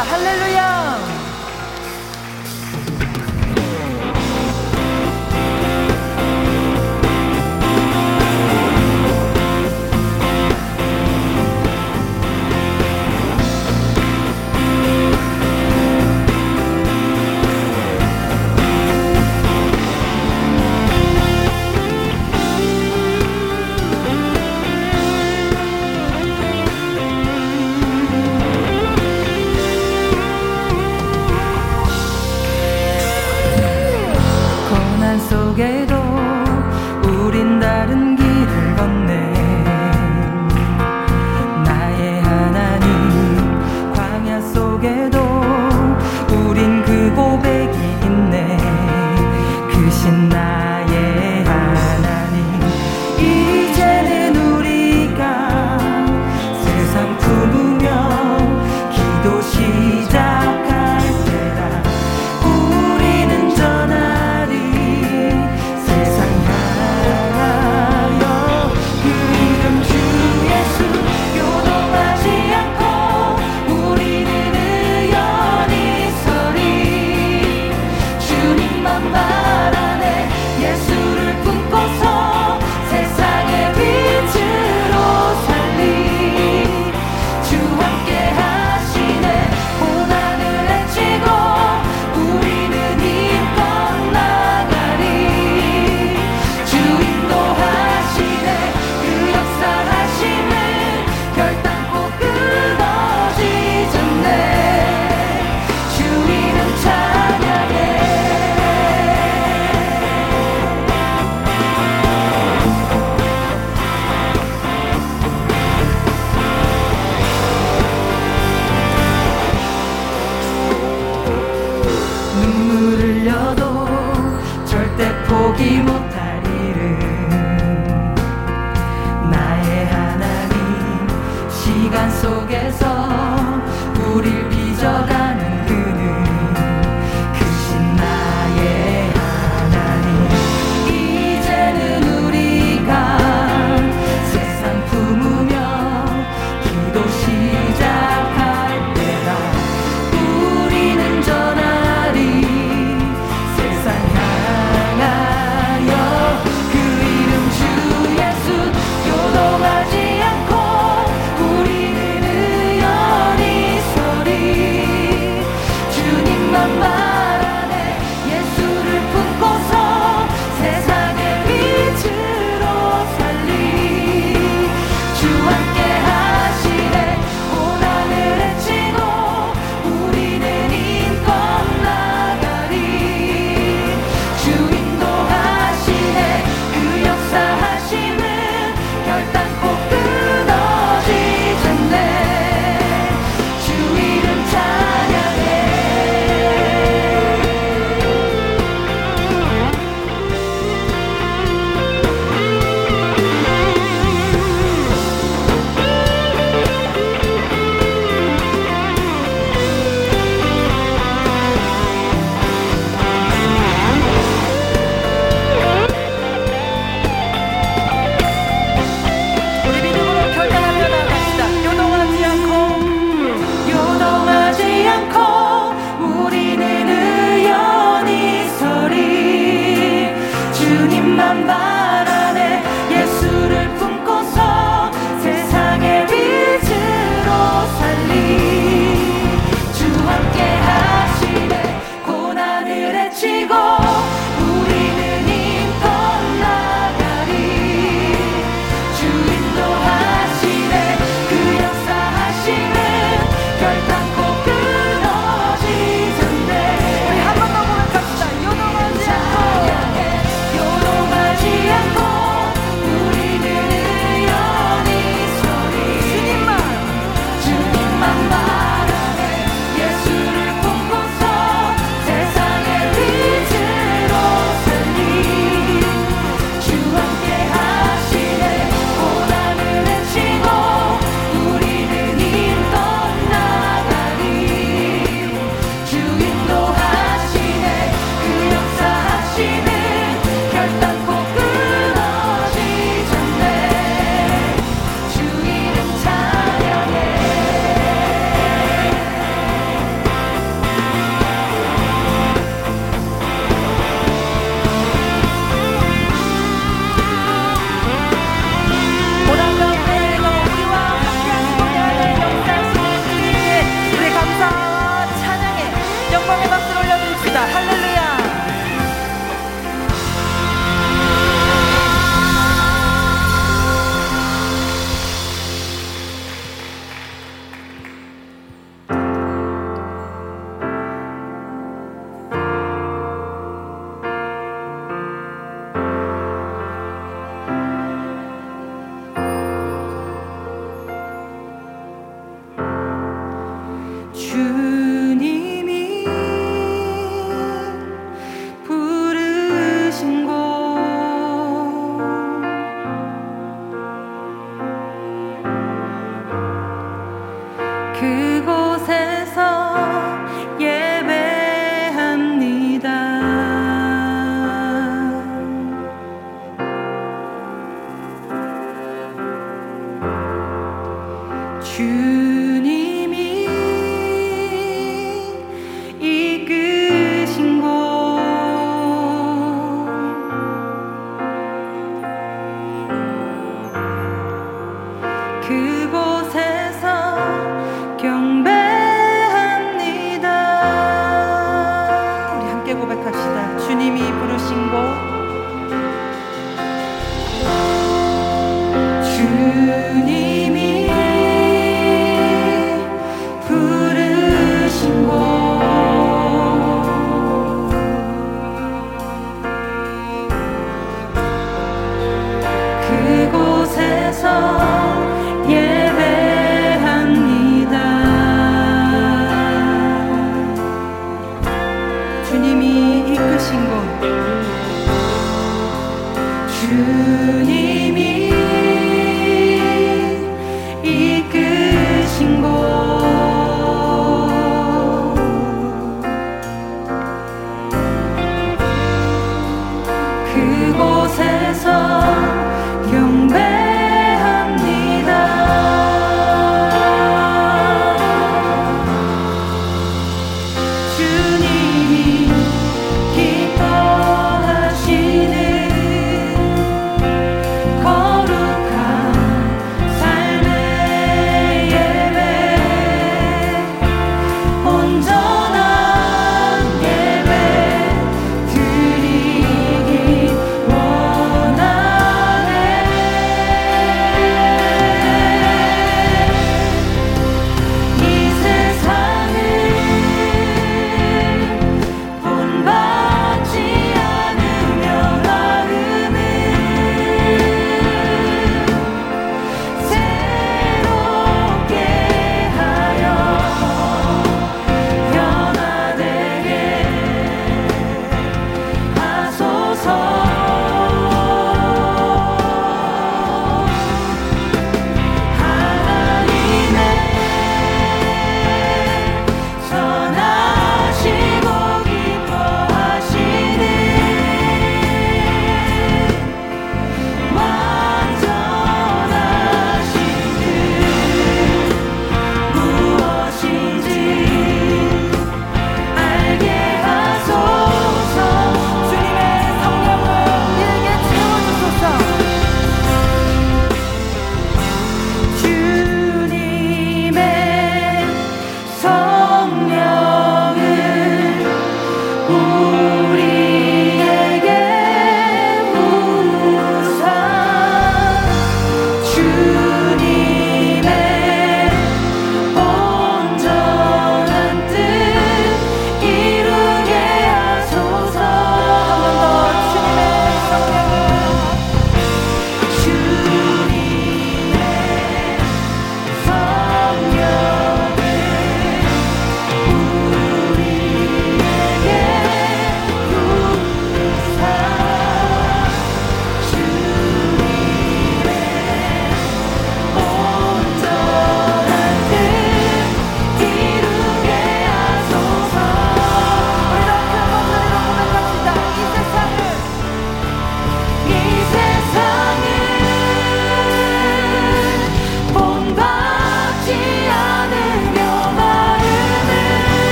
할렐루야!